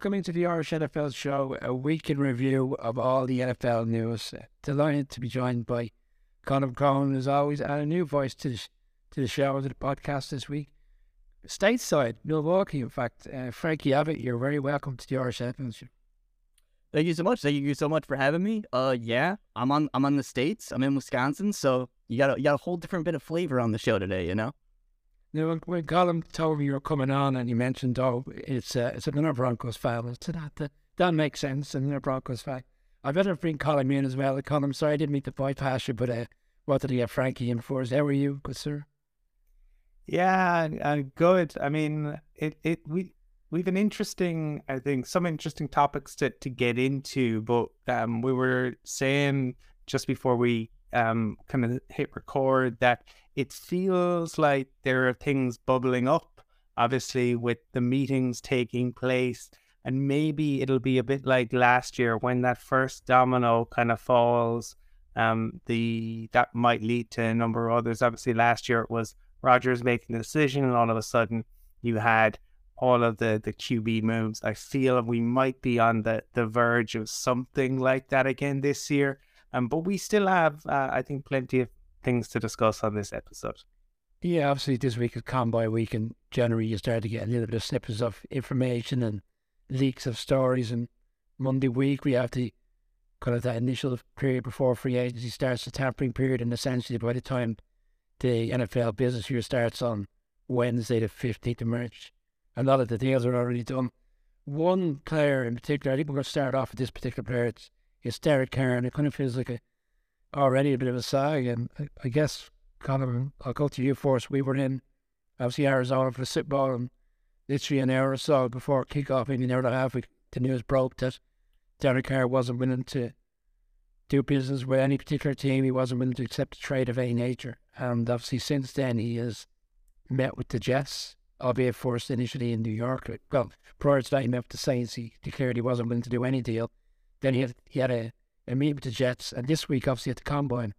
welcome into the Irish NFL show, a week in review of all the NFL news. Delighted to be joined by Conor Cohen, as always, and a new voice to the, to the show, to the podcast this week. Stateside, Milwaukee, in fact. Uh, Frankie Abbott, you're very welcome to the Irish NFL show. Thank you so much. Thank you so much for having me. Uh, yeah, I'm on. I'm on the states. I'm in Wisconsin, so you got a, you got a whole different bit of flavor on the show today. You know. Now, when Colin told me you were coming on, and you mentioned, oh, it's uh, it's another Broncos fan, so that that, that makes sense. Another Broncos fan. I better bring Colin in as well. Colin, sorry I didn't meet the bypass you, but uh, wanted to get Frankie in for. How are you, good sir? Yeah, uh, good. I mean, it it we we've an interesting, I think, some interesting topics to to get into. But um, we were saying just before we um kind of hit record that it feels like there are things bubbling up, obviously, with the meetings taking place. And maybe it'll be a bit like last year when that first domino kind of falls. Um, the that might lead to a number of others. Obviously, last year it was Rodgers making the decision, and all of a sudden you had all of the the QB moves. I feel we might be on the the verge of something like that again this year. Um, but we still have, uh, I think, plenty of things to discuss on this episode. Yeah, obviously this week is Combine Week, and generally you start to get a little bit of snippets of information and leaks of stories. And Monday week we have the kind of that initial period before free agency starts, the tampering period, and essentially by the time the NFL business year starts on Wednesday, the fifteenth of March, a lot of the deals are already done. One player in particular, I think we're going to start off with this particular player. It's, it's Derek Carr, and it kind of feels like a already a bit of a sag. And I, I guess, Colin, um, I'll go to you first. We were in, obviously, Arizona for the Super Bowl, and literally an hour or so before kickoff, maybe an hour and a half, we, the news broke that Derek Carr wasn't willing to do business with any particular team. He wasn't willing to accept a trade of any nature. And obviously, since then, he has met with the Jets, albeit first initially in New York. Well, prior to that, he met with the Saints. He declared he wasn't willing to do any deal. Then he had, he had a a meet with the Jets. And this week, obviously, at the Combine,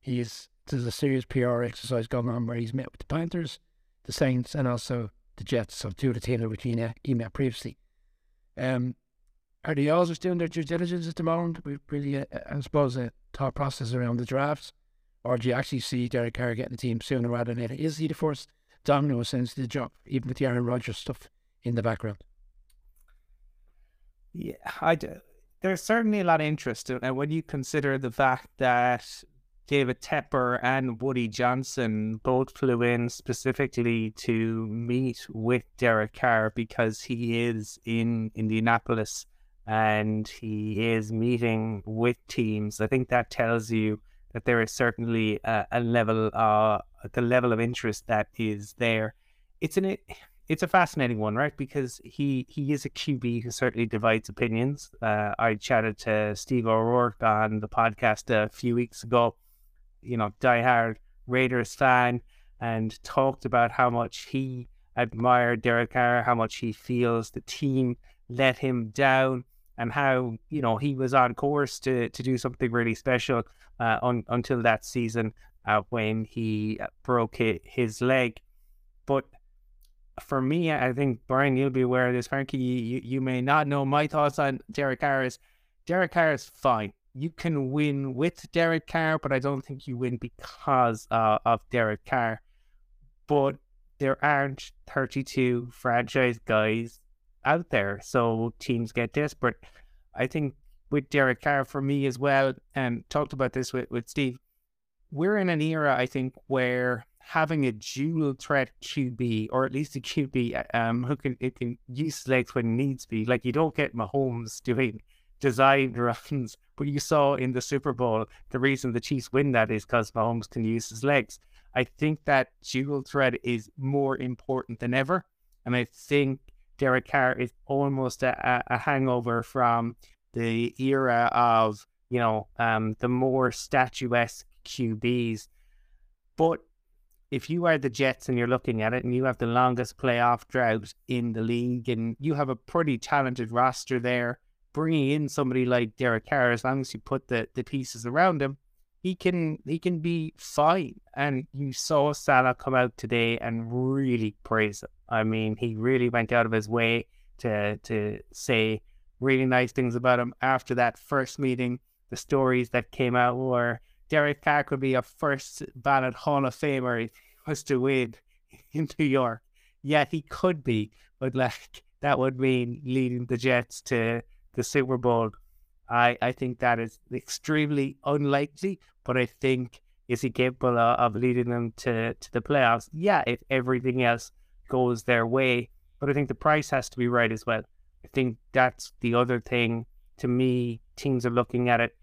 he's there's a serious PR exercise going on where he's met with the Panthers, the Saints, and also the Jets. So two of the teams which he, met previously. Um, are the Oilers doing their due diligence at the moment? We really, uh, I suppose, a thought process around the drafts, or do you actually see Derek Carr getting the team sooner rather than later? Is he the first domino essentially the job, even with the Aaron Rodgers stuff in the background? Yeah, I do there's certainly a lot of interest. And when you consider the fact that David Tepper and Woody Johnson both flew in specifically to meet with Derek Carr because he is in Indianapolis and he is meeting with teams. I think that tells you that there is certainly a, a level, uh, the level of interest that is there. It's an it's a fascinating one, right? Because he he is a QB who certainly divides opinions. Uh, I chatted to Steve O'Rourke on the podcast a few weeks ago. You know, diehard Raiders fan, and talked about how much he admired Derek Carr, how much he feels the team let him down, and how you know he was on course to to do something really special uh, un, until that season uh, when he broke his leg. But for me, I think Brian, you'll be aware of this. Frankie, you, you may not know my thoughts on Derek Carr. Is Derek Carr is fine. You can win with Derek Carr, but I don't think you win because uh, of Derek Carr. But there aren't 32 franchise guys out there, so teams get desperate. I think with Derek Carr, for me as well, and talked about this with, with Steve, we're in an era, I think, where having a dual threat QB or at least a QB um, who can it can use legs when needs be. Like you don't get Mahomes doing designed runs, but you saw in the Super Bowl the reason the Chiefs win that is because Mahomes can use his legs. I think that dual threat is more important than ever, and I think Derek Carr is almost a, a hangover from the era of you know um, the more statuesque QBs. But if you are the Jets and you're looking at it and you have the longest playoff drought in the league and you have a pretty talented roster there, bringing in somebody like Derek Carr, as long as you put the, the pieces around him, he can he can be fine. And you saw Saleh come out today and really praise him. I mean, he really went out of his way to to say really nice things about him after that first meeting. The stories that came out were Derek Carr could be a first ballot Hall of Famer if he was to win in New York. Yeah, he could be, but like that would mean leading the Jets to the Super Bowl. I, I think that is extremely unlikely, but I think is he capable of, of leading them to, to the playoffs? Yeah, if everything else goes their way. But I think the price has to be right as well. I think that's the other thing to me. Teams are looking at it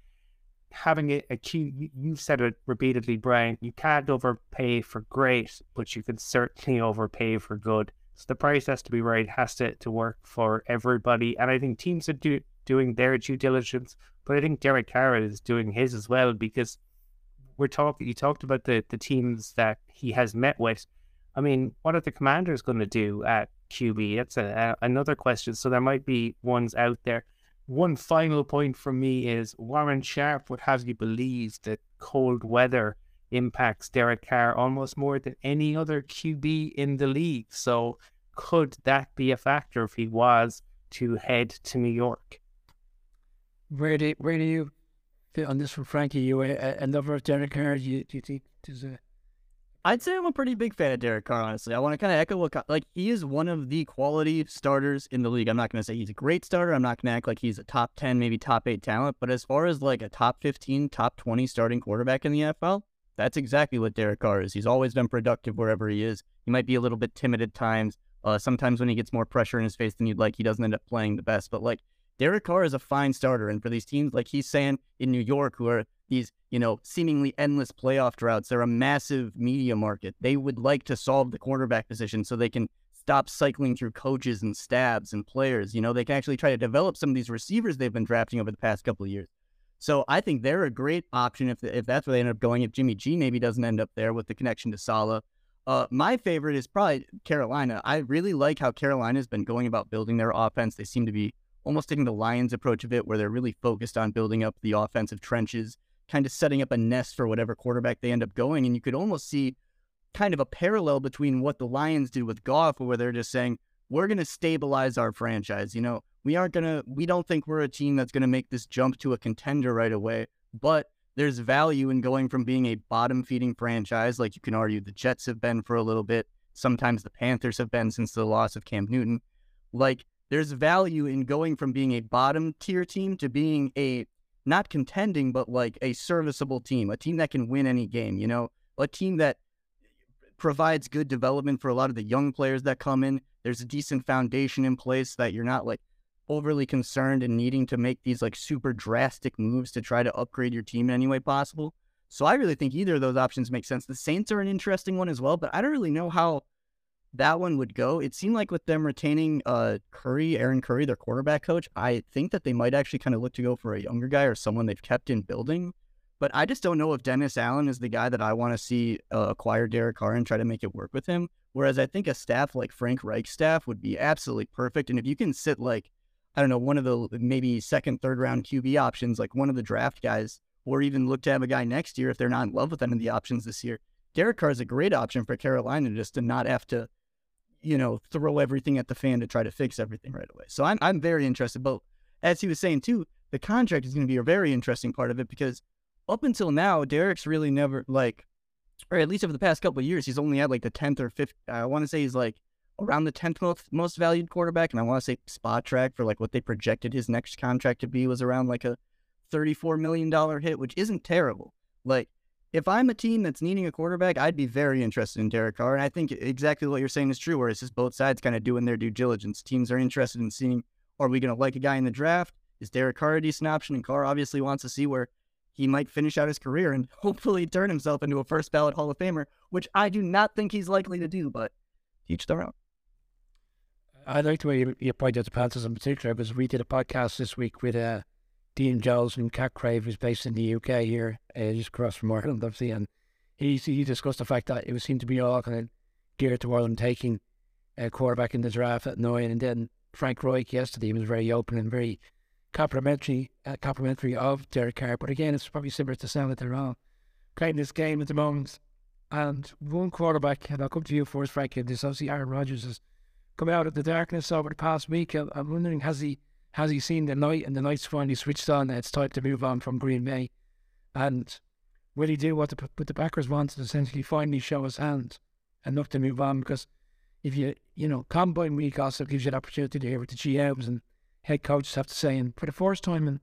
having a, a Q, you've said it repeatedly, Brian, you can't overpay for great, but you can certainly overpay for good. So the price has to be right, has to, to work for everybody. And I think teams are do, doing their due diligence, but I think Derek Carr is doing his as well because we're talking, you talked about the, the teams that he has met with. I mean, what are the commanders going to do at QB? That's a, a, another question. So there might be ones out there one final point from me is Warren Sharp would have you believe that cold weather impacts Derek Carr almost more than any other QB in the league. So could that be a factor if he was to head to New York? Where do where do you fit on this from Frankie? You a, a lover of Derek Carr? Do you, do you think there's a I'd say I'm a pretty big fan of Derek Carr, honestly. I want to kind of echo what, like, he is one of the quality starters in the league. I'm not going to say he's a great starter. I'm not going to act like he's a top 10, maybe top 8 talent. But as far as like a top 15, top 20 starting quarterback in the NFL, that's exactly what Derek Carr is. He's always been productive wherever he is. He might be a little bit timid at times. Uh, sometimes when he gets more pressure in his face than you'd like, he doesn't end up playing the best. But like, Derek Carr is a fine starter. And for these teams, like he's saying in New York, who are these, you know, seemingly endless playoff droughts. They're a massive media market. They would like to solve the quarterback position so they can stop cycling through coaches and stabs and players. You know, they can actually try to develop some of these receivers they've been drafting over the past couple of years. So I think they're a great option if if that's where they end up going. If Jimmy G maybe doesn't end up there with the connection to Saleh. Uh, my favorite is probably Carolina. I really like how Carolina has been going about building their offense. They seem to be almost taking the Lions approach of it, where they're really focused on building up the offensive trenches kind of setting up a nest for whatever quarterback they end up going. And you could almost see kind of a parallel between what the Lions did with Goff, where they're just saying, we're going to stabilize our franchise. You know, we aren't going to, we don't think we're a team that's going to make this jump to a contender right away. But there's value in going from being a bottom feeding franchise, like you can argue the Jets have been for a little bit. Sometimes the Panthers have been since the loss of Cam Newton. Like, there's value in going from being a bottom tier team to being a not contending, but like a serviceable team, a team that can win any game, you know, a team that provides good development for a lot of the young players that come in. There's a decent foundation in place that you're not like overly concerned and needing to make these like super drastic moves to try to upgrade your team in any way possible. So I really think either of those options make sense. The Saints are an interesting one as well, but I don't really know how that one would go. It seemed like with them retaining uh, Curry, Aaron Curry, their quarterback coach, I think that they might actually kind of look to go for a younger guy or someone they've kept in building. But I just don't know if Dennis Allen is the guy that I want to see uh, acquire Derek Carr and try to make it work with him. Whereas I think a staff like Frank Reich's staff would be absolutely perfect. And if you can sit like, I don't know, one of the maybe second, third round QB options, like one of the draft guys, or even look to have a guy next year if they're not in love with any of the options this year. Derek Carr is a great option for Carolina just to not have to you know, throw everything at the fan to try to fix everything right away. So I'm I'm very interested. But as he was saying too, the contract is going to be a very interesting part of it because up until now, Derek's really never like, or at least over the past couple of years, he's only had like the tenth or fifth. I want to say he's like around the tenth most most valued quarterback, and I want to say Spotrac for like what they projected his next contract to be was around like a thirty-four million dollar hit, which isn't terrible. Like if I'm a team that's needing a quarterback, I'd be very interested in Derek Carr. And I think exactly what you're saying is true, where it's just both sides kind of doing their due diligence. Teams are interested in seeing are we going to like a guy in the draft? Is Derek Carr a decent option? And Carr obviously wants to see where he might finish out his career and hopefully turn himself into a first ballot Hall of Famer, which I do not think he's likely to do, but each their own. I like the way you, you pointed out the Panthers in particular because we did a podcast this week with uh, Dean from Cat Crave, who's based in the UK here, uh, just across from Ireland, obviously, and he he discussed the fact that it would seem to be all kind of geared to Ireland taking a quarterback in the draft at nine, and then Frank Reich yesterday was very open and very complimentary uh, complimentary of Derek Carr. But again, it's probably similar to sound that they're all playing this game at the moment. And one quarterback, and I'll come to you first, Frank, this obviously Aaron Rodgers has come out of the darkness over the past week. I'm wondering has he has he seen the light and the light's finally switched on? It's time to move on from Green Bay, and will he do what the what the Packers want to essentially finally show his hand enough to move on? Because if you you know combine week also gives you the opportunity to hear what the GMs and head coaches have to say, and for the first time in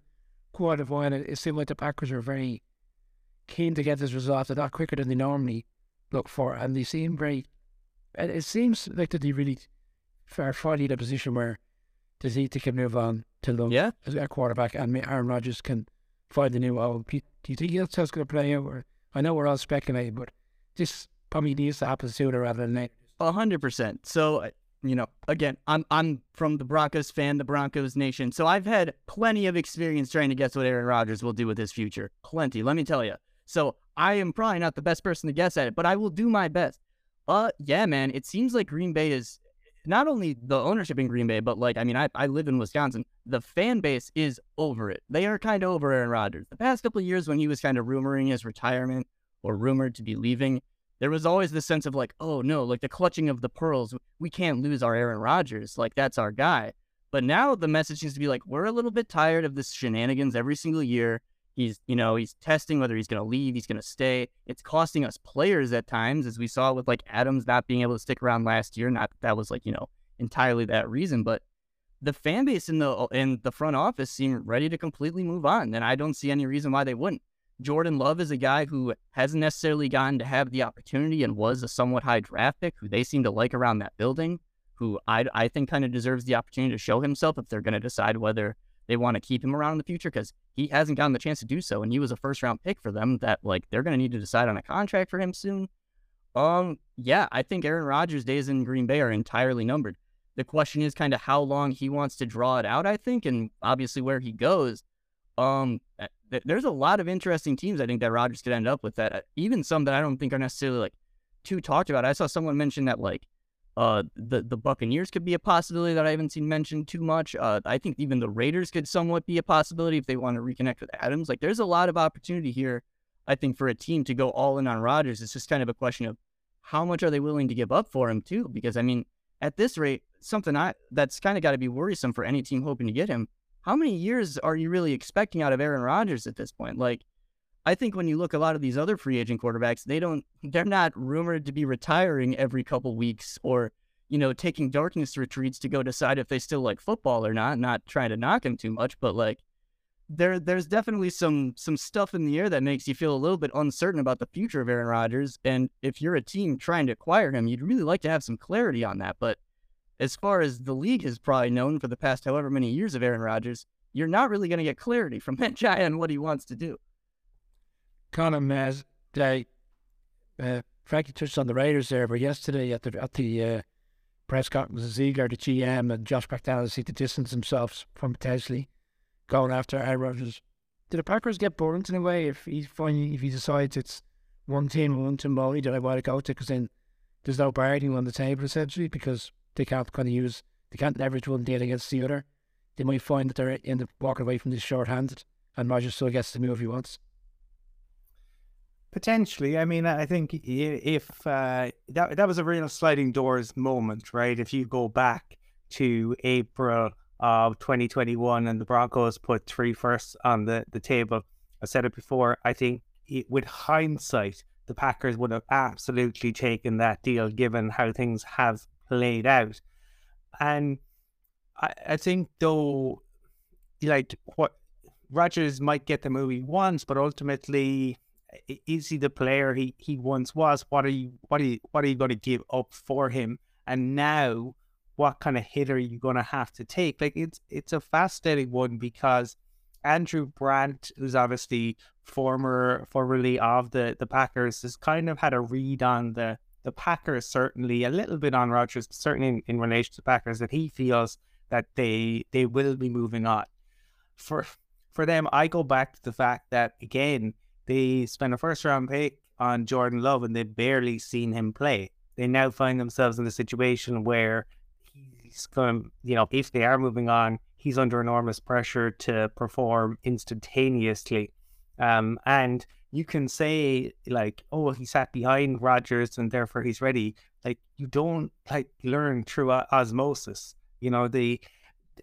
quite a while, it, it seemed like the Packers are very keen to get this result a lot quicker than they normally look for, and they seem very. It seems like that they really are finally in a position where Zeke can move on to them Yeah. as a quarterback, and Aaron Rodgers can find a new. Oh, do you think that's how it's going to play out? Or, I know we're all speculating, but this probably needs to happen sooner rather than later. A hundred percent. So, uh, you know, again, I'm I'm from the Broncos fan, the Broncos nation. So I've had plenty of experience trying to guess what Aaron Rodgers will do with his future. Plenty, let me tell you. So I am probably not the best person to guess at it, but I will do my best. Uh, yeah, man. It seems like Green Bay is not only the ownership in Green Bay, but like, I mean, I, I live in Wisconsin. The fan base is over it. They are kind of over Aaron Rodgers. The past couple years, when he was kind of rumoring his retirement or rumored to be leaving, there was always this sense of like, oh no, like the clutching of the pearls. We can't lose our Aaron Rodgers. Like that's our guy. But now the message seems to be like, we're a little bit tired of this shenanigans every single year. He's, you know, he's testing whether he's going to leave, he's going to stay. It's costing us players at times, as we saw with like Adams not being able to stick around last year. Not that, that was like, you know, entirely that reason, but the fan base in the uh, in the front office seem ready to completely move on, and I don't see any reason why they wouldn't. Jordan Love is a guy who hasn't necessarily gotten to have the opportunity and was a somewhat high draft pick, who they seem to like around that building, who I, I think kind of deserves the opportunity to show himself if they're going to decide whether they want to keep him around in the future because he hasn't gotten the chance to do so, and he was a first round pick for them. That like they're going to need to decide on a contract for him soon. Um, yeah, I think Aaron Rodgers' days in Green Bay are entirely numbered. The question is kind of how long he wants to draw it out, I think, and obviously where he goes. Um, th- there's a lot of interesting teams I think that Rodgers could end up with. That uh, even some that I don't think are necessarily like too talked about. I saw someone mention that like uh the the Buccaneers could be a possibility that I haven't seen mentioned too much. Uh, I think even the Raiders could somewhat be a possibility if they want to reconnect with Adams. Like there's a lot of opportunity here. I think for a team to go all in on Rodgers, it's just kind of a question of how much are they willing to give up for him too? Because I mean, at this rate, something I that's kind of got to be worrisome for any team hoping to get him. How many years are you really expecting out of Aaron Rodgers at this point? Like, I think when you look a lot of these other free agent quarterbacks, they don't they're not rumored to be retiring every couple weeks or you know taking darkness retreats to go decide if they still like football or not. Not trying to knock him too much, but like there there's definitely some some stuff in the air that makes you feel a little bit uncertain about the future of Aaron Rodgers. And if you're a team trying to acquire him, you'd really like to have some clarity on that. But as far as the league has probably known for the past however many years of Aaron Rodgers, you're not really going to get clarity from that guy on what he wants to do. Conor Maz, they, uh, Frankie touched on the Raiders there, but yesterday at the at the uh, press conference, Ziegler, the GM, and Josh McDaniels seem to distance themselves from potentially going after Aaron Rodgers. Do the Packers get burnt in a way if he finally if he decides it's one team, one team only that I want to go to? Because then there's no bargaining on the table essentially because they can't kind of use they can't leverage one deal against the other. They might find that they're in the walking away from this short-handed, and Rodgers still gets the move if he wants. Potentially, I mean, I think if uh, that that was a real sliding doors moment, right? If you go back to April of 2021 and the Broncos put three firsts on the, the table, I said it before. I think it, with hindsight, the Packers would have absolutely taken that deal given how things have played out. And I, I think though, like what Rodgers might get the movie once, but ultimately is he the player he, he once was? What are you what are you what are you going to give up for him? And now, what kind of hit are you going to have to take? Like it's it's a fascinating one because Andrew Brandt, who's obviously former formerly of the the Packers, has kind of had a read on the the Packers certainly a little bit on Rodgers, certainly in, in relation to Packers that he feels that they they will be moving on. For for them, I go back to the fact that again they spent a first round pick on Jordan Love and they've barely seen him play. They now find themselves in a situation where he's going, you know, if they are moving on, he's under enormous pressure to perform instantaneously. Um, and you can say like, oh, he sat behind Rodgers and therefore he's ready. Like you don't like learn through osmosis. You know, the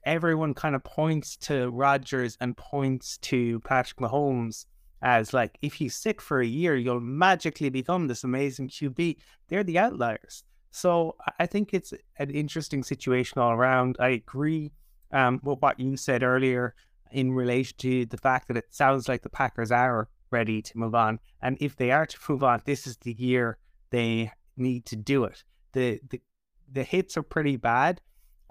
everyone kind of points to Rodgers and points to Patrick Mahomes as like if you sit for a year, you'll magically become this amazing QB. They're the outliers. So I think it's an interesting situation all around. I agree um, with what you said earlier in relation to the fact that it sounds like the Packers are ready to move on. And if they are to move on, this is the year they need to do it. The the, the hits are pretty bad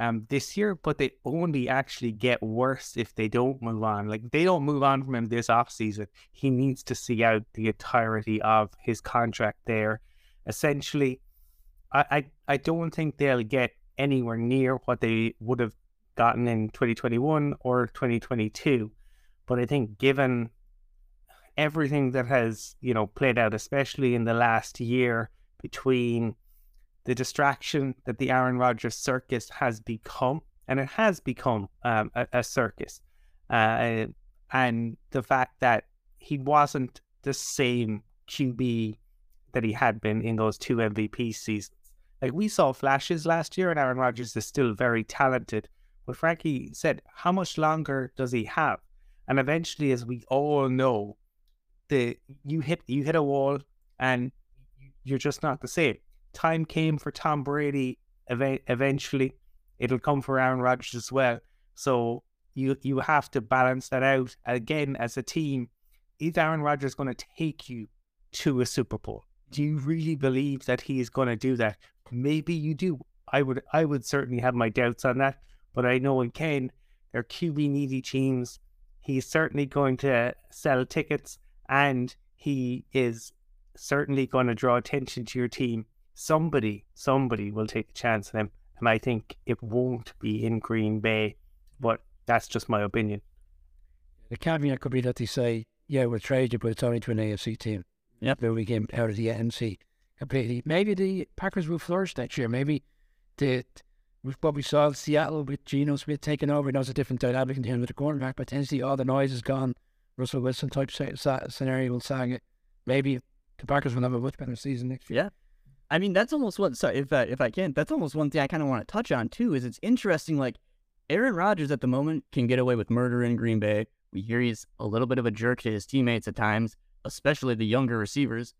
um this year, but they only actually get worse if they don't move on. Like they don't move on from him this off season, he needs to see out the entirety of his contract there. Essentially, I, I, I don't think they'll get anywhere near what they would have gotten in 2021 or 2022. But I think given everything that has, you know, played out, especially in the last year between the distraction that the Aaron Rodgers circus has become, and it has become um, a, a, circus, uh, and the fact that he wasn't the same QB that he had been in those two MVP seasons. Like we saw flashes last year, and Aaron Rodgers is still very talented. But Frankie said, how much longer does he have? And eventually, as we all know, the you hit you hit a wall, and you're just not the same. Time came for Tom Brady. Ev- eventually, it'll come for Aaron Rodgers as well. So you you have to balance that out again as a team. Is Aaron Rodgers going to take you to a Super Bowl? Do you really believe that he is going to do that? Maybe you do. I would I would certainly have my doubts on that, but I know in Ken, they're QB needy teams. He's certainly going to sell tickets and he is certainly going to draw attention to your team. Somebody, somebody will take a chance on him. And I think it won't be in Green Bay, but that's just my opinion. The caveat could be that they say, yeah, we'll trade you, but it's only to an AFC team. Yep. Then we came out of the NFC completely. Maybe the Packers will flourish next year. Maybe the with what we saw in Seattle with Geno Smith taking over, that was a different dynamic in him with the cornerback. But Tennessee, all the noise is gone. Russell Wilson type scenario will sang it. Maybe the Packers will have a much better season next year. Yeah. I mean, that's almost what. If uh, if I can, that's almost one thing I kind of want to touch on too. Is it's interesting. Like Aaron Rodgers at the moment can get away with murder in Green Bay. We hear he's a little bit of a jerk to his teammates at times especially the younger receivers,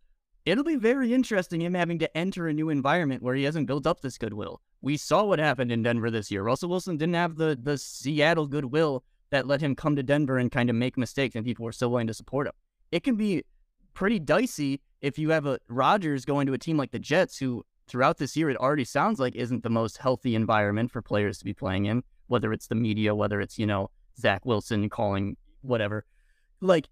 it'll be very interesting him having to enter a new environment where he hasn't built up this goodwill. We saw what happened in Denver this year. Russell Wilson didn't have the the Seattle goodwill that let him come to Denver and kind of make mistakes, and people were still willing to support him. It can be pretty dicey if you have a Rodgers going to a team like the Jets, who throughout this year it already sounds like isn't the most healthy environment for players to be playing in, whether it's the media, whether it's you know Zach Wilson calling whatever. Like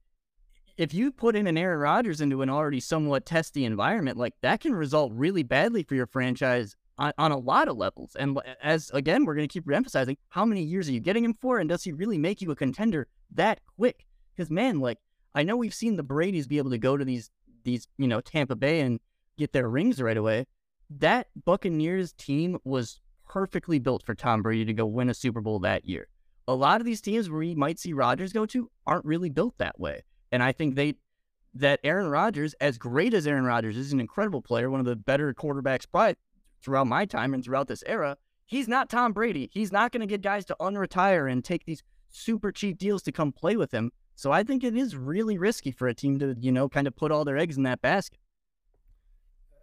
if you put in an Aaron Rodgers into an already somewhat testy environment, like that can result really badly for your franchise on, on a lot of levels. And as again, we're going to keep reemphasizing how many years are you getting him for, and does he really make you a contender that quick? Because man, like I know we've seen the Brady's be able to go to these these you know Tampa Bay and get their rings right away. That Buccaneers team was perfectly built for Tom Brady to go win a Super Bowl that year. A lot of these teams where we might see Rodgers go to aren't really built that way. And I think they that Aaron Rodgers, as great as Aaron Rodgers is, an incredible player, one of the better quarterbacks probably throughout my time and throughout this era. He's not Tom Brady. He's not going to get guys to unretire and take these super cheap deals to come play with him. So I think it is really risky for a team to, you know, kind of put all their eggs in that basket.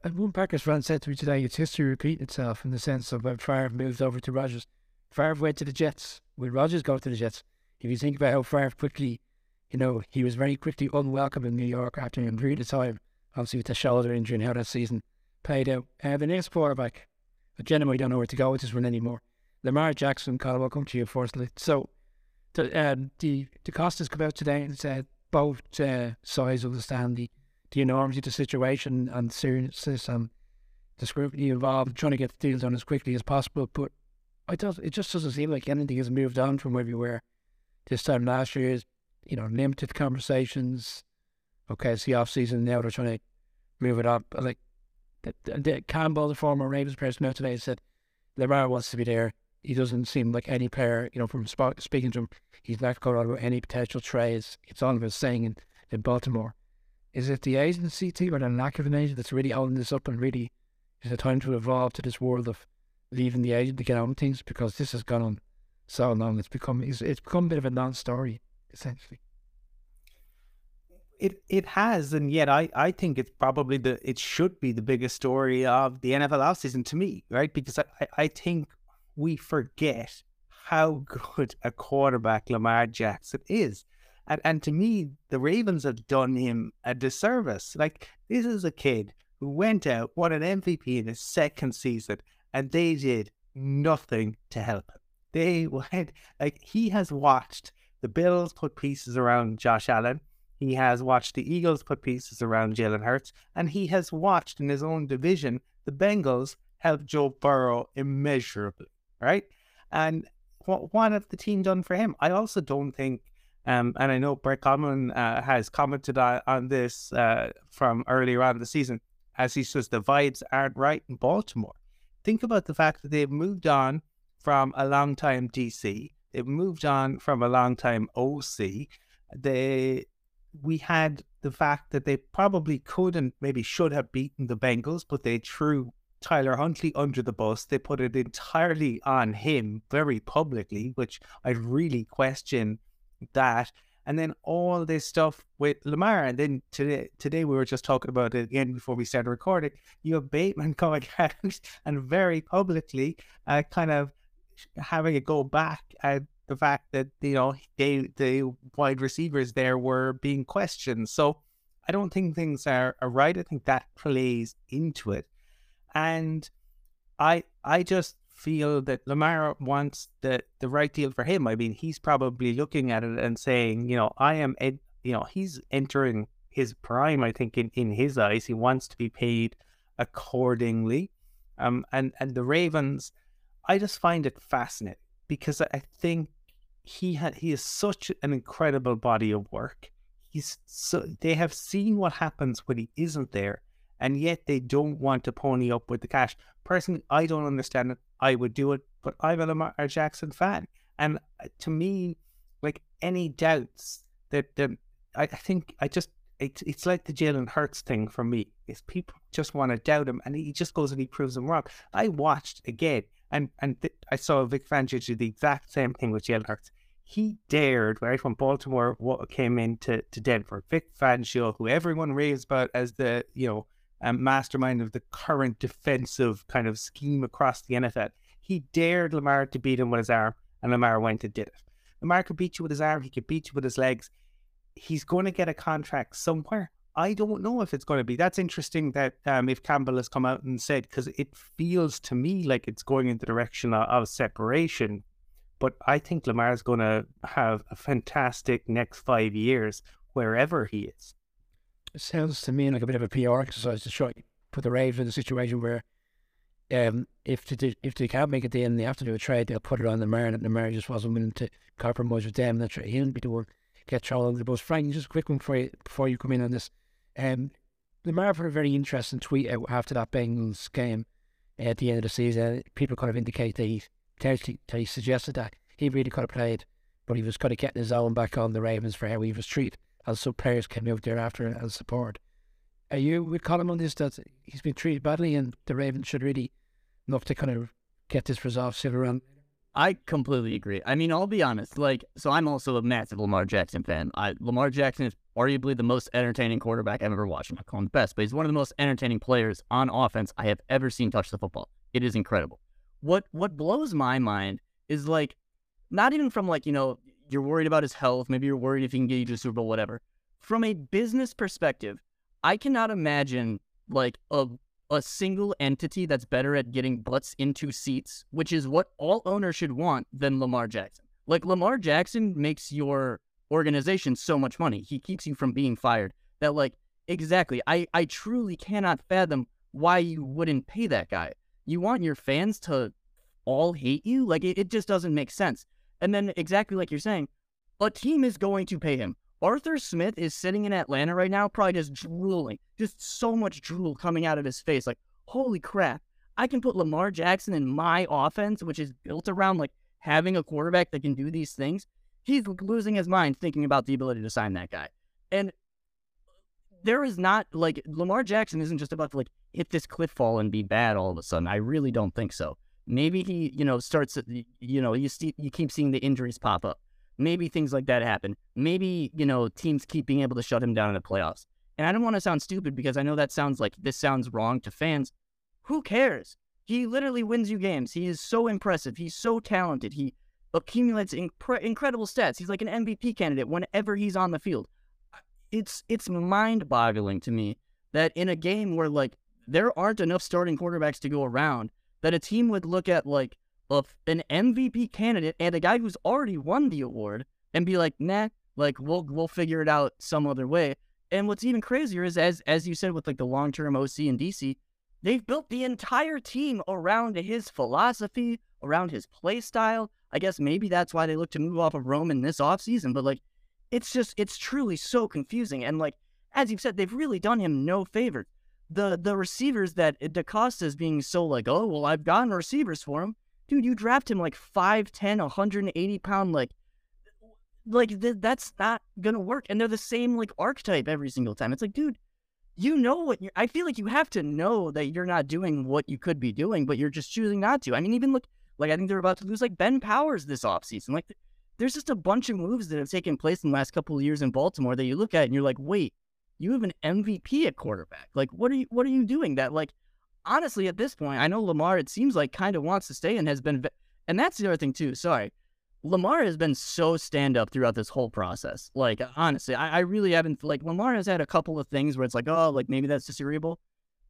And one Packers fan said to me today, it's history repeating itself in the sense of when Favre moved over to Rodgers. Favre went to the Jets. Will Rodgers go to the Jets? If you think about how Favre quickly you know, he was very quickly unwelcome in New York after a period of time, obviously with the shoulder injury and how that season played out. Uh, the next quarterback, I genuinely don't know where to go with this one anymore. Lamar Jackson, will come to you firstly. So, the, uh, the, DeCosta has come out today and said both uh, sides understand the, the enormity of the situation and seriousness and the scrutiny involved, trying to get the deal done as quickly as possible. But I don't, it just doesn't seem like anything has moved on from where we were this time last year Is you know, limited conversations. Okay, it's the off season now. They're trying to move it up. Like the, the, Campbell, the former Ravens president, today said Lamar wants to be there. He doesn't seem like any player, you know, from speaking to him, he's not going on with any potential trades. It's all of his saying in, in Baltimore. is it the agency team or the lack of an agent that's really holding this up and really is it time to evolve to this world of leaving the agent to get on things because this has gone on so long. It's become it's, it's become a bit of a non-story essentially. It it has, and yet I, I think it's probably the it should be the biggest story of the NFL offseason to me, right? Because I, I think we forget how good a quarterback Lamar Jackson is. And and to me, the Ravens have done him a disservice. Like this is a kid who went out, won an MVP in his second season, and they did nothing to help him. They went like he has watched the Bills put pieces around Josh Allen. He has watched the Eagles put pieces around Jalen Hurts, and he has watched in his own division the Bengals help Joe Burrow immeasurably, right? And what what have the team done for him? I also don't think, um, and I know Brett Conlon uh, has commented on, on this uh, from earlier on the season, as he says the vibes aren't right in Baltimore. Think about the fact that they've moved on from a long time DC. They've moved on from a long time OC. They we had the fact that they probably could and maybe should have beaten the Bengals, but they threw Tyler Huntley under the bus. They put it entirely on him very publicly, which I really question that. And then all this stuff with Lamar. And then today, today we were just talking about it again before we started recording. You have Bateman coming out and very publicly uh, kind of having it go back at the fact that you know they the wide receivers there were being questioned. So I don't think things are, are right. I think that plays into it, and I I just feel that Lamar wants the the right deal for him. I mean, he's probably looking at it and saying, you know, I am, you know, he's entering his prime. I think in in his eyes, he wants to be paid accordingly. Um, and and the Ravens, I just find it fascinating because I think he had he is such an incredible body of work. He's so they have seen what happens when he isn't there, and yet they don't want to pony up with the cash. Personally, I don't understand it. I would do it, but I'm a Lamar Jackson fan, and uh, to me, like any doubts that that I, I think I just it's it's like the Jalen Hurts thing for me. Is people just want to doubt him, and he just goes and he proves them wrong. I watched again, and and th- I saw Vic Fangio do the exact same thing with Jalen Hurts he dared, right, from Baltimore, came into to Denver. Vic Fangio, who everyone raves about as the, you know, um, mastermind of the current defensive kind of scheme across the NFL. He dared Lamar to beat him with his arm, and Lamar went and did it. Lamar could beat you with his arm, he could beat you with his legs. He's going to get a contract somewhere. I don't know if it's going to be. That's interesting that um, if Campbell has come out and said, because it feels to me like it's going in the direction of, of separation but I think Lamar's going to have a fantastic next five years wherever he is. It sounds to me like a bit of a PR exercise to try put the Ravens in a situation where um, if they, if they can't make it in and they have to do a trade, they'll put it on Lamar, and Lamar just wasn't willing to compromise with them. And he'll be the one get thrown under the bus. Frank, just a quick one for you before you come in on this. Um, Lamar put a very interesting tweet out after that Bengals game at the end of the season. People kind of indicate that he Terry, Terry suggested that he really could have played, but he was kind of getting his own back on the Ravens for how he was treated, as some players came out there after and support. Are you with Colin on this that he's been treated badly and the Ravens should really look to kind of get this resolved sooner around? I completely agree. I mean, I'll be honest. Like, so I'm also a massive Lamar Jackson fan. I, Lamar Jackson is arguably the most entertaining quarterback I've ever watched. I'm not calling the best, but he's one of the most entertaining players on offense I have ever seen touch the football. It is incredible what what blows my mind is like not even from like you know you're worried about his health maybe you're worried if he can get you to the super bowl whatever. From a business perspective i cannot imagine like a a single entity that's better at getting butts into seats which is what all owners should want than lamar jackson. Like lamar jackson makes your organization so much money. He keeps you from being fired. That like exactly. I i truly cannot fathom why you wouldn't pay that guy. You want your fans to all hate you? Like it, it just doesn't make sense. And then exactly like you're saying, a team is going to pay him. Arthur Smith is sitting in Atlanta right now, probably just drooling, just so much drool coming out of his face. Like, holy crap, I can put Lamar Jackson in my offense, which is built around like having a quarterback that can do these things. He's losing his mind thinking about the ability to sign that guy. And there is not like Lamar Jackson isn't just about to like hit this cliff fall and be bad all of a sudden. I really don't think so. Maybe he, you know, starts, you know, you see, you keep seeing the injuries pop up. Maybe things like that happen. Maybe, you know, teams keep being able to shut him down in the playoffs. And I don't want to sound stupid because I know that sounds like this sounds wrong to fans. Who cares? He literally wins you games. He is so impressive. He's so talented. He accumulates inc- incredible stats. He's like an MVP candidate whenever he's on the field. It's it's mind-boggling to me that in a game where like there aren't enough starting quarterbacks to go around, that a team would look at like a, an MVP candidate and a guy who's already won the award and be like, nah, like we'll we'll figure it out some other way. And what's even crazier is as as you said with like the long term OC and DC, they've built the entire team around his philosophy, around his play style. I guess maybe that's why they look to move off of Roman this offseason, but like it's just it's truly so confusing. And like as you've said, they've really done him no favors. The the receivers that eh, DeCosta's being so like, oh well, I've gotten receivers for him dude, you draft him like 5'10, 180 pound, like, eh, like th- that's not gonna work. And they're the same like archetype every single time. It's like, dude, you know what you're, I feel like you have to know that you're not doing what you could be doing, but you're just choosing not to. I mean, even look, like, I think they're about to lose like Ben Powers this offseason. Like, there's just a bunch of moves that have taken place in the last couple of years in Baltimore that you look at and you're like, wait, you have an MVP at quarterback. Like, what are you, what are you doing that, like, honestly, at this point, I know Lamar, it seems like, kind of wants to stay and has been. And that's the other thing, too. Sorry. Lamar has been so stand up throughout this whole process. Like, honestly, I, I, really haven't. Like, Lamar has had a couple of things where it's like, oh, like maybe that's disagreeable.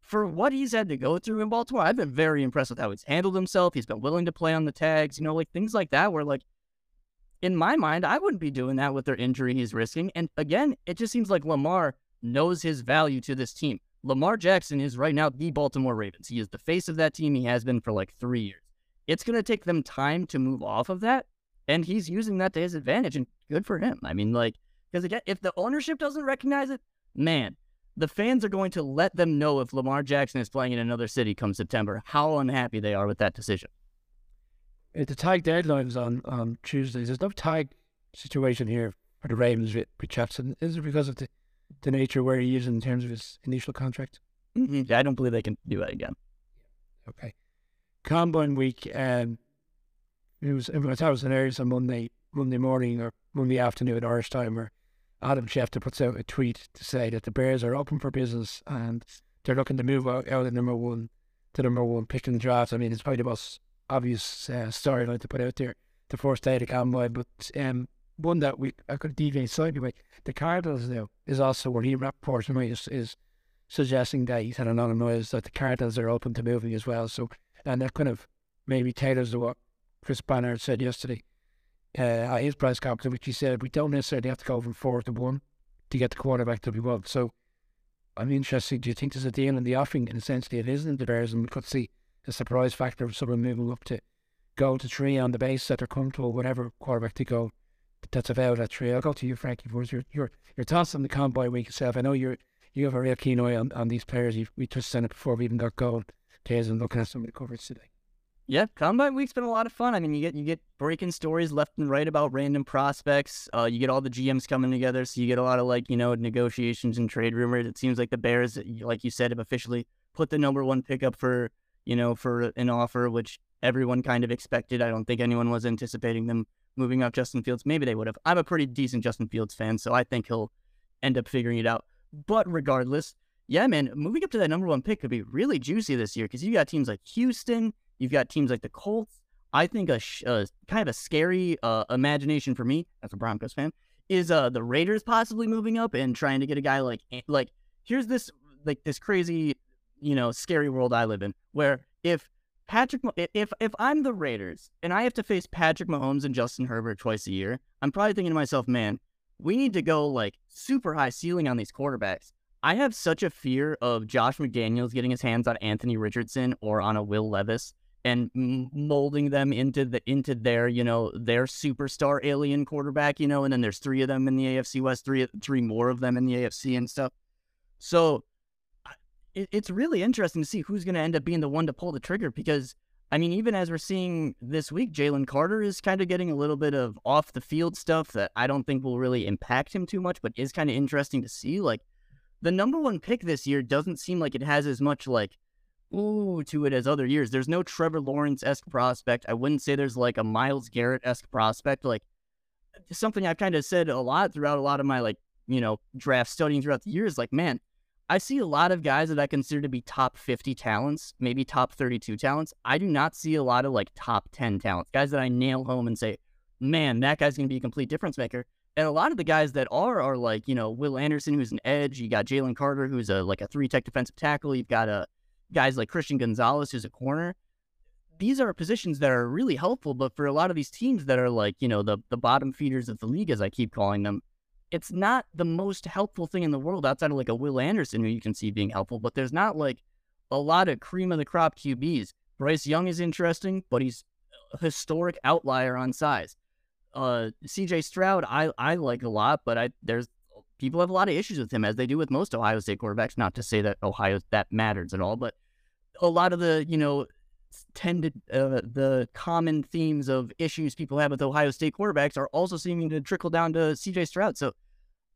For what he's had to go through in Baltimore, I've been very impressed with how he's handled himself. He's been willing to play on the tags, you know, like things like that, where, like, in my mind, I wouldn't be doing that with their injury he's risking. And again, it just seems like Lamar knows his value to this team. Lamar Jackson is right now the Baltimore Ravens. He is the face of that team. He has been for like three years. It's going to take them time to move off of that. And he's using that to his advantage. And good for him. I mean, like, because again, if the ownership doesn't recognize it, man, the fans are going to let them know if Lamar Jackson is playing in another city come September, how unhappy they are with that decision. The tag deadline is on, on Tuesday. There's no tag situation here for the Ravens with, with Jackson. Is it because of the the nature where he is in terms of his initial contract? Mm-hmm. Yeah, I don't believe they can do that again. Okay. Combine week, um, it was, I thought it was hilarious on Monday, Monday morning or Monday afternoon at Irish time where Adam Schefter puts out a tweet to say that the Bears are open for business and they're looking to move out, out of number one to number one pick in the draft. I mean, it's probably the most obvious uh, storyline to put out there the first day of the combine, but um, one that we I could deviate slightly, but the Cardinals now is also where he Rapoport is, is suggesting that he's had a lot of noise that the Cardinals are open to moving as well. So and that kind of maybe tailors to what Chris Ballard said yesterday uh, at his press conference, which he said we don't necessarily have to go from four to one to get the quarterback that we want. So I'm interested. Do you think there's a deal in the offing? And essentially, it isn't the Bears, and we could see a surprise factor of someone moving up to go to three on the base that they're comfortable, whatever quarterback to go that's about that three. I'll go to you, Frankie, for your your your thoughts on the combine week itself. I know you're you have a real keen eye on, on these players. You've, we touched on it before we even got going. Days and looking at some of the coverage today. Yeah, combine week's been a lot of fun. I mean, you get you get breaking stories left and right about random prospects. Uh, you get all the GMs coming together, so you get a lot of like you know negotiations and trade rumors. It seems like the Bears, like you said, have officially put the number one pickup for you know for an offer, which everyone kind of expected. I don't think anyone was anticipating them moving up Justin Fields. Maybe they would have. I'm a pretty decent Justin Fields fan, so I think he'll end up figuring it out. But regardless, yeah, man, moving up to that number one pick could be really juicy this year because you've got teams like Houston, you've got teams like the Colts. I think a, a kind of a scary uh, imagination for me as a Broncos fan is uh, the Raiders possibly moving up and trying to get a guy like like here's this like this crazy you know scary world I live in where if Patrick, if if I'm the Raiders and I have to face Patrick Mahomes and Justin Herbert twice a year, I'm probably thinking to myself, man, we need to go like super high ceiling on these quarterbacks. I have such a fear of Josh McDaniels getting his hands on Anthony Richardson or on a Will Levis and molding them into the into their you know their superstar alien quarterback, you know, and then there's three of them in the AFC West, three three more of them in the AFC and stuff. So it, it's really interesting to see who's going to end up being the one to pull the trigger because I mean, even as we're seeing this week, Jalen Carter is kind of getting a little bit of off the field stuff that I don't think will really impact him too much, but is kind of interesting to see. Like, the number one pick this year doesn't seem like it has as much like ooh to it as other years. There's no Trevor Lawrence esque prospect. I wouldn't say there's like a Myles Garrett esque prospect. Like something I've kind of said a lot throughout a lot of my like you know draft studying throughout the years. Like man, I see a lot of guys that I consider to be top 50 talents, maybe top 32 talents. I do not see a lot of like top 10 talents, guys that I nail home and say, man, that guy's going to be a complete difference maker. And a lot of the guys that are are like, you know, Will Anderson, who's an edge. You got Jalen Carter, who's a like a three tech defensive tackle. You've got uh, guys like Christian Gonzalez, who's a corner. These are positions that are really helpful, but for a lot of these teams that are like, you know, the the bottom feeders of the league, as I keep calling them, it's not the most helpful thing in the world outside of like a Will Anderson, who you can see being helpful, but there's not like a lot of cream of the crop QBs. Bryce Young is interesting, but he's a historic outlier on size uh, CJ Stroud, I, I like a lot, but I there's people have a lot of issues with him, as they do with most Ohio State quarterbacks. Not to say that Ohio that matters at all, but a lot of the you know tended uh, the common themes of issues people have with Ohio State quarterbacks are also seeming to trickle down to CJ Stroud. So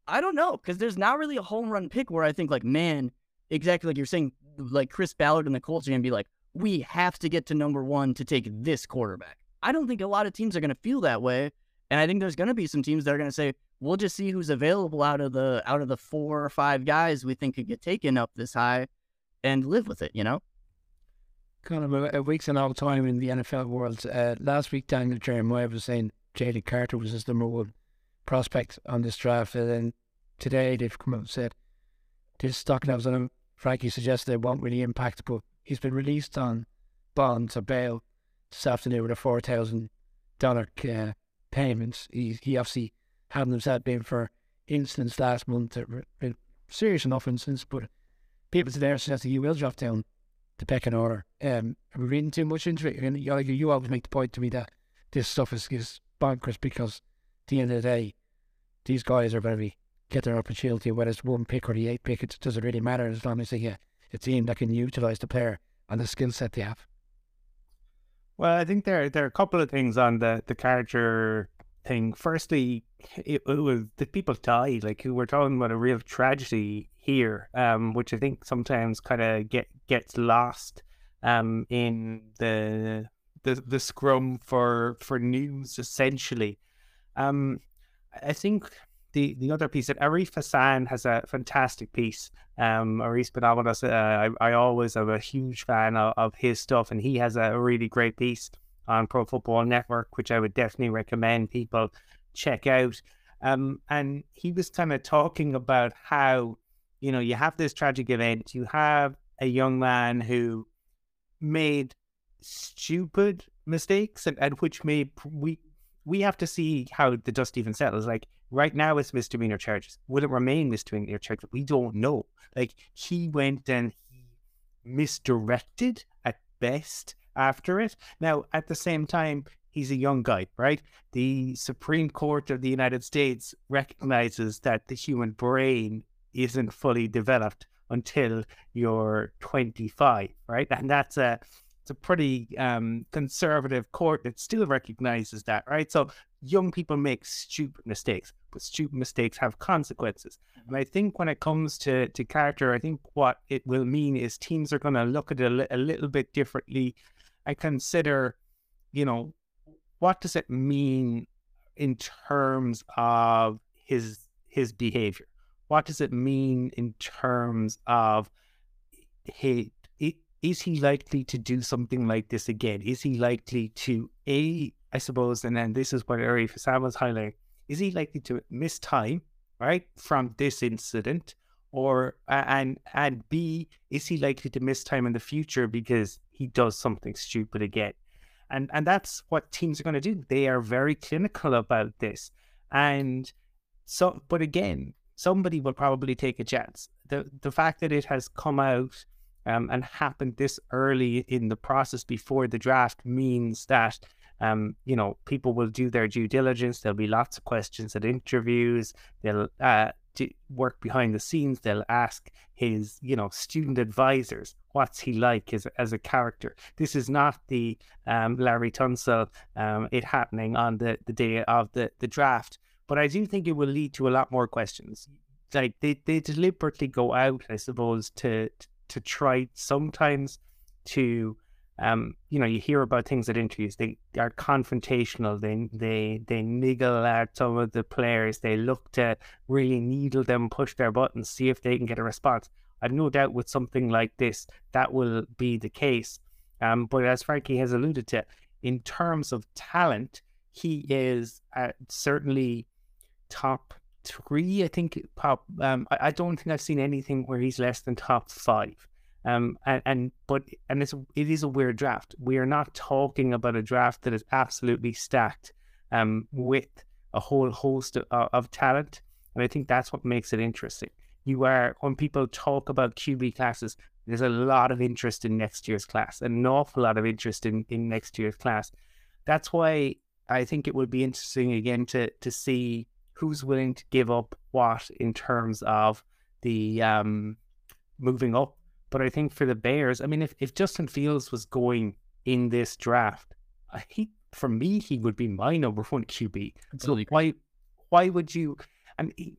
I don't know because there's not really a home run pick where I think like man, exactly like you're saying, like Chris Ballard and the Colts are gonna be like, we have to get to number one to take this quarterback. I don't think a lot of teams are gonna feel that way. And I think there's to be some teams that are to say, we'll just see who's available out of the out of the four or five guys we think could get taken up this high, and live with it. You know. Kind of a, a week's an old time in the NFL world. Uh, last week, Daniel Jeremiah was saying Jalen Carter was his number one prospect on this draft, and then today they've come out and said this stock was on him. Frankie suggested it won't really impact, but he's been released on bond to bail this afternoon with a four thousand dollar uh, payments. He, he obviously hadn't himself been for incidents last month, serious enough incidents, but people today are suggesting he will drop down the pecking order. Um, are we reading too much into it? You, you always make the point to me that this stuff is, is bonkers because at the end of the day, these guys are to be get their opportunity, whether it's one pick or the eight pick, it doesn't really matter as long as they get a team that can utilize the player and the skill set they have. Well, I think there there are a couple of things on the the Carter thing. Firstly, it, it was the people died. Like we're talking about a real tragedy here, um, which I think sometimes kind of get gets lost um, in the the the scrum for for news. Essentially, um, I think the the other piece that Arif Hasan has a fantastic piece. Um, Arif Benamadas, uh, I, I always am a huge fan of, of his stuff, and he has a really great piece on Pro Football Network, which I would definitely recommend people check out. Um, and he was kind of talking about how, you know, you have this tragic event, you have a young man who made stupid mistakes, and, and which may we we have to see how the dust even settles. Like right now, it's misdemeanor charges. Will it remain misdemeanor charges? We don't know. Like he went and he misdirected at best after it. Now, at the same time, he's a young guy, right? The Supreme Court of the United States recognizes that the human brain isn't fully developed until you're 25, right? And that's a it's a pretty um, conservative court that still recognizes that, right? So young people make stupid mistakes, but stupid mistakes have consequences. And I think when it comes to to Carter, I think what it will mean is teams are going to look at it a, a little bit differently and consider, you know, what does it mean in terms of his his behavior? What does it mean in terms of he is he likely to do something like this again? Is he likely to a I suppose, and then this is what Arif Hasan was highlighting. Is he likely to miss time, right, from this incident? Or and and B, is he likely to miss time in the future because he does something stupid again? And and that's what teams are going to do. They are very clinical about this. And so but again, somebody will probably take a chance. The the fact that it has come out um, and happened this early in the process before the draft means that um, you know people will do their due diligence. There'll be lots of questions at interviews. They'll uh, work behind the scenes. They'll ask his you know student advisors what's he like as as a character. This is not the um, Laremy Tunsil um, it happening on the the day of the the draft. But I do think it will lead to a lot more questions like they, they deliberately go out, I suppose, to to try sometimes to um, you know, you hear about things at interviews. They are confrontational. They they they niggle at some of the players. They look to really needle them, push their buttons, see if they can get a response. I've no doubt with something like this that will be the case. Um, but as Frankie has alluded to, in terms of talent, he is uh, certainly top three. I think pop. Um, I, I don't think I've seen anything where he's less than top five. Um, and, and but and it's it is a weird draft. We are not talking about a draft that is absolutely stacked um, with a whole host of, of talent, and I think that's what makes it interesting. You are when people talk about QB classes, there's a lot of interest in next year's class, an awful lot of interest in, in next year's class. That's why I think it would be interesting again to to see who's willing to give up what in terms of the um, moving up but I think for the Bears, I mean, if, if Justin Fields was going in this draft, he for me he would be my number one QB. So why why would you? And he,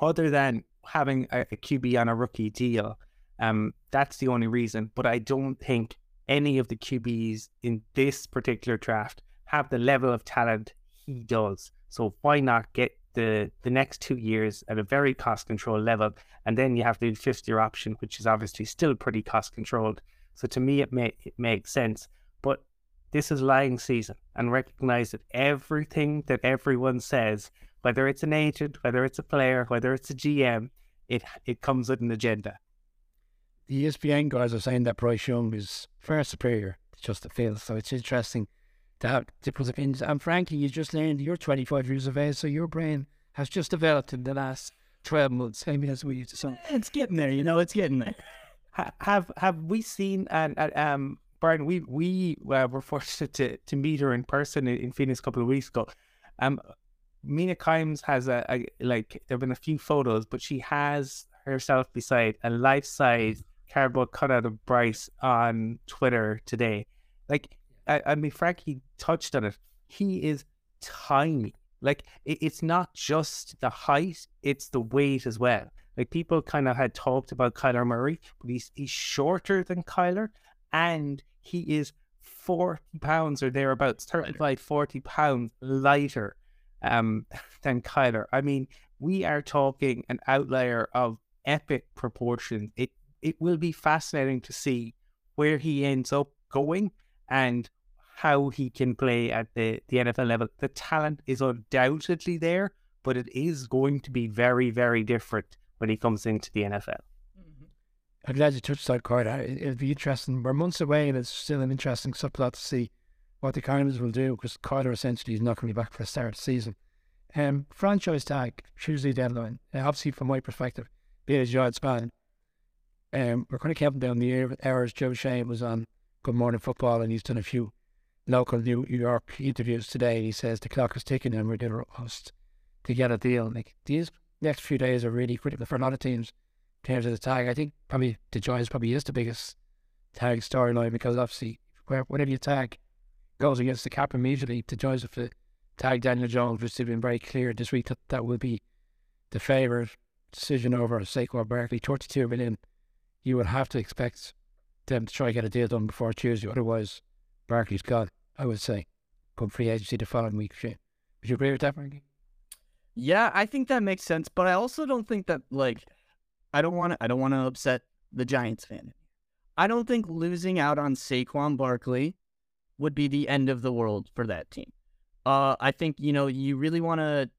other than having a, a QB on a rookie deal, um, that's the only reason. But I don't think any of the QBs in this particular draft have the level of talent he does. So why not get the the next two years at a very cost controlled level, and then you have the fifth year option, which is obviously still pretty cost controlled. So to me, it, may, it makes sense. But this is lying season, and recognize that everything that everyone says, whether it's an agent, whether it's a player, whether it's a GM, it it comes with an agenda. The ESPN guys are saying that Bryce Young is far superior to Justin Fields, so it's interesting to have different opinions. And frankly, you just learned you're 25 years of age, so your brain has just developed in the last 12 months. Mean, as we used to say. It's getting there, you know, it's getting there. have have we seen and uh, um Brian we we uh, were fortunate to, to meet her in person in, in Phoenix a couple of weeks ago. Um, Mina Kimes has a, a like there've been a few photos, but she has herself beside a life size cardboard cutout of Bryce on Twitter today. Like I, I mean, Frankie touched on it. He is tiny. Like it, it's not just the height; it's the weight as well. Like people kind of had talked about Kyler Murray, but he's he's shorter than Kyler, and he is forty pounds or thereabouts, 35, 40 pounds lighter um, than Kyler. I mean, we are talking an outlier of epic proportions. It it will be fascinating to see where he ends up going and how he can play at the, the NFL level. The talent is undoubtedly there, but it is going to be very, very different when he comes into the NFL. Mm-hmm. I'm glad you touched that, Carter. It'll be interesting. We're months away, and it's still an interesting subplot to see what the Cardinals will do because Carter essentially is not going to be back for a start of the season. Um, franchise tag, Tuesday deadline. Obviously, from my perspective, being a Giants fan, um, we're kind of counting down the hours. Joe Schoen was on Good Morning Football, and he's done a few local New York interviews today. He says the clock is ticking and we're host to get a deal. Like these next few days are really critical for a lot of teams in terms of the tag. I think probably the Giants probably is the biggest tag storyline because obviously whenever you tag goes against the cap immediately, the Giants have tag Daniel Jones, which has been very clear this week that that will be the favourite decision over Saquon Barkley. 32 million. You would have to expect them to try and get a deal done before Tuesday. Otherwise, Barkley's gone, I would say. Come free agency the following week. Would you agree with that, Barkley? Yeah, I think that makes sense, but I also don't think that like I don't want to I don't want to upset the Giants fan. I don't think losing out on Saquon Barkley would be the end of the world for that team. Uh, I think you know you really want to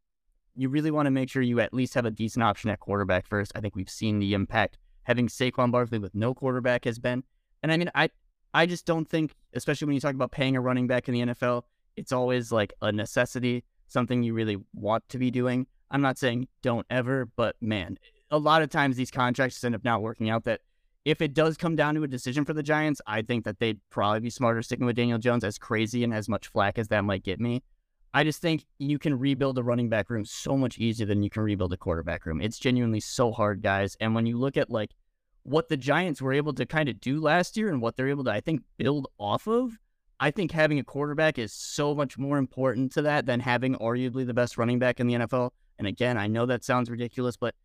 you really want to make sure you at least have a decent option at quarterback first. I think we've seen the impact having Saquon Barkley with no quarterback has been, and I mean I I just don't think, especially when you talk about paying a running back in the NFL, it's always like a necessity, something you really want to be doing. I'm not saying don't ever, but man, a lot of times these contracts end up not working out. That if it does come down to a decision for the Giants, I think that they'd probably be smarter sticking with Daniel Jones, as crazy and as much flack as that might get me. I just think you can rebuild a running back room so much easier than you can rebuild a quarterback room. It's genuinely so hard, guys. And when you look at like what the Giants were able to kind of do last year and what they're able to, I think, build off of, I think having a quarterback is so much more important to that than having arguably the best running back in the NFL. And again, I know that sounds ridiculous, but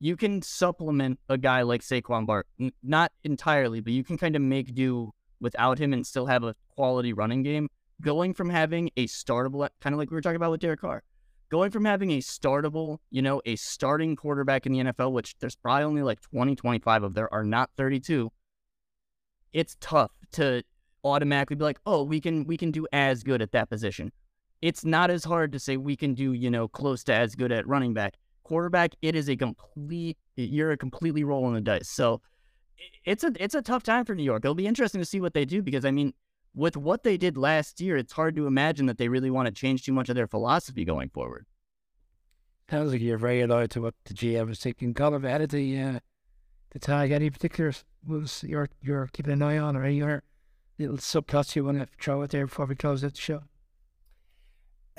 you can supplement a guy like Saquon Bart, not entirely, but you can kind of make do without him and still have a quality running game. Going from having a startable, kind of like we were talking about with Derek Carr, going from having a startable, you know, a starting quarterback in the NFL, which there's probably only like 20, 25 of there are not 32. It's tough to automatically be like, oh, we can we can do as good at that position. It's not as hard to say we can do, you know, close to as good at running back. Quarterback, it is a complete you're a completely rolling the dice. So it's a it's a tough time for New York. It'll be interesting to see what they do because I mean, with what they did last year, it's hard to imagine that they really want to change too much of their philosophy going forward. Sounds like you're very loyal to what the GM is thinking. Colin, ahead of the uh, the tag, any particular was you're you're keeping an eye on, or any other little subplots you want to throw out there before we close out the show?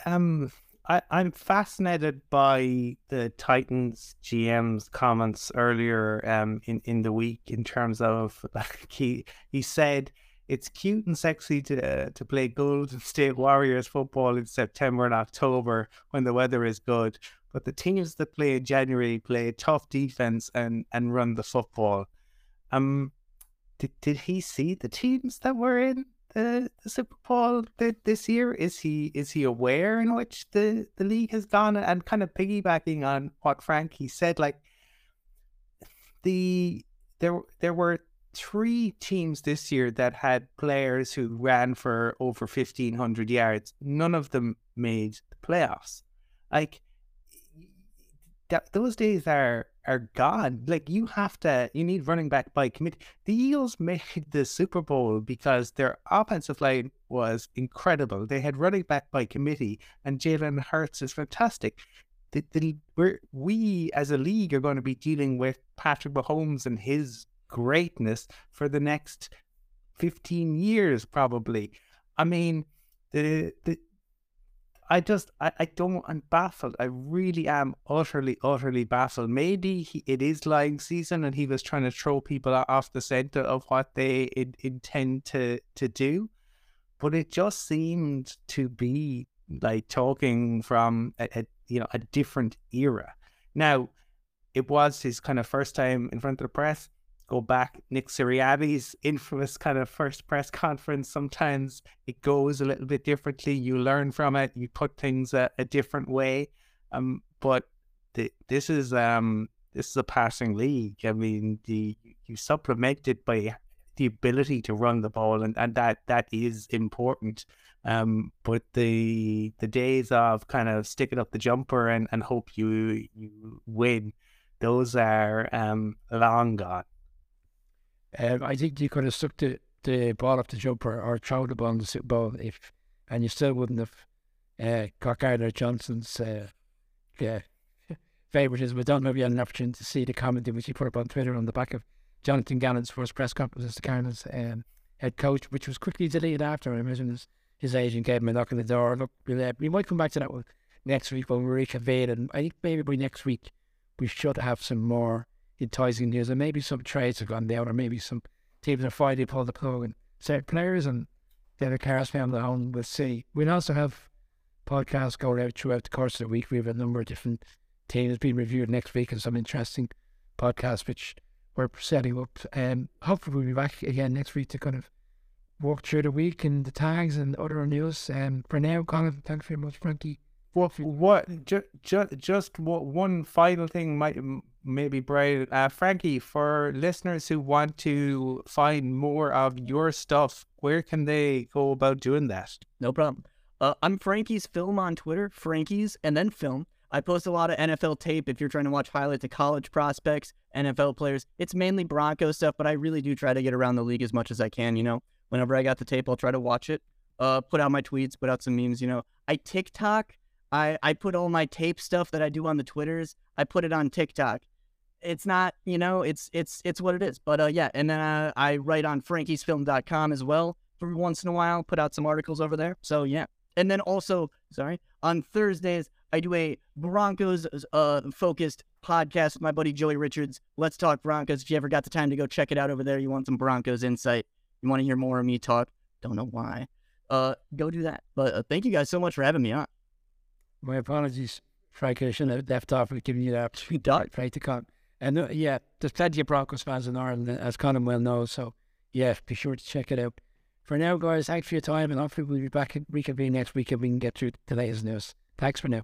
Um, I, I'm fascinated by the Titans GM's comments earlier um in, in the week in terms of like he he said it's cute and sexy to uh, to play Golden State Warriors football in September and October when the weather is good, but the teams that play in January play tough defense and and run the football. Um, did did he see the teams that were in the, the Super Bowl this year? Is he is he aware in which the, the league has gone? And kind of piggybacking on what Frankie said, like the there there were three teams this year that had players who ran for over fifteen hundred yards. None of them made the playoffs. Like that, those days are are gone. Like you have to, you need running back by committee. The Eagles made the Super Bowl because their offensive line was incredible. They had running back by committee, and Jalen Hurts is fantastic. The, the, we as a league are going to be dealing with Patrick Mahomes and his greatness for the next 15 years, probably. I mean, the, the I just, I, I don't, I'm baffled. I really am utterly, utterly baffled. Maybe he, it is lying season and he was trying to throw people off the center of what they in, intend to, to do. But it just seemed to be like talking from a, a you know, a different era. Now, it was his kind of first time in front of the press go back Nick Sirianni's infamous kind of first press conference. Sometimes it goes a little bit differently. You learn from it. You put things a, a different way. Um, but the, this is um this is a passing league. I mean, the you supplement it by the ability to run the ball, and, and that that is important. Um, but the the days of kind of sticking up the jumper and, and hope you you win, those are um long gone. Um, I think you could have stuck the, the ball up the jumper or thrown the ball in the Super Bowl if, and you still wouldn't have uh, got Gardner Johnson's uh, yeah, favoritism. I don't know if you had an opportunity to see the comment which he put up on Twitter on the back of Jonathan Gannon's first press conference as the Cardinals um, head coach, which was quickly deleted after. I imagine his, his agent gave him a knock on the door. Look, we might come back to that one next week when we reconvene, and I think maybe by next week we should have some more enticing news. And maybe some trades have gone down, or maybe some teams are finally pulled the plug and certain players and the other cars found their own. We'll see. We'll also have podcasts going out throughout the course of the week. We have a number of different teams being reviewed next week and some interesting podcasts which we're setting up. Um, hopefully, we'll be back again next week to kind of walk through the week and the tags and other news. Um, for now, Colin, thanks very much, Frankie. What? What? Just, just, just what? One final thing might maybe Brian, uh, Frankie, for listeners who want to find more of your stuff, where can they go about doing that? No problem. Uh, I'm Frankie's Film on Twitter, Frankie's, and then Film. I post a lot of NFL tape if you're trying to watch highlights of college prospects, NFL players. It's mainly Bronco stuff, but I really do try to get around the league as much as I can. You know, whenever I got the tape, I'll try to watch it. Uh, put out my tweets, put out some memes. You know, I TikTok. I I put all my tape stuff that I do on the Twitters. I put it on TikTok it's not, you know, it's it's it's what it is. But uh, yeah, and then uh, I write on frankiesfilm.com as well for once in a while, put out some articles over there. So yeah. And then also, sorry, on Thursdays I do a Broncos uh focused podcast with my buddy Joey Richards. Let's talk Broncos. If you ever got the time to go check it out over there, you want some Broncos insight, you want to hear more of me talk, don't know why. Uh, go do that. But uh, thank you guys so much for having me on. My apologies, Frank. I shouldn't have left off with giving you that right to come. And uh, yeah, there's plenty of Broncos fans in Ireland, as Colin well knows. So yeah, be sure to check it out. For now, guys, thanks for your time, and hopefully we'll be back reconvene next week and we can get through today's news. Thanks for now.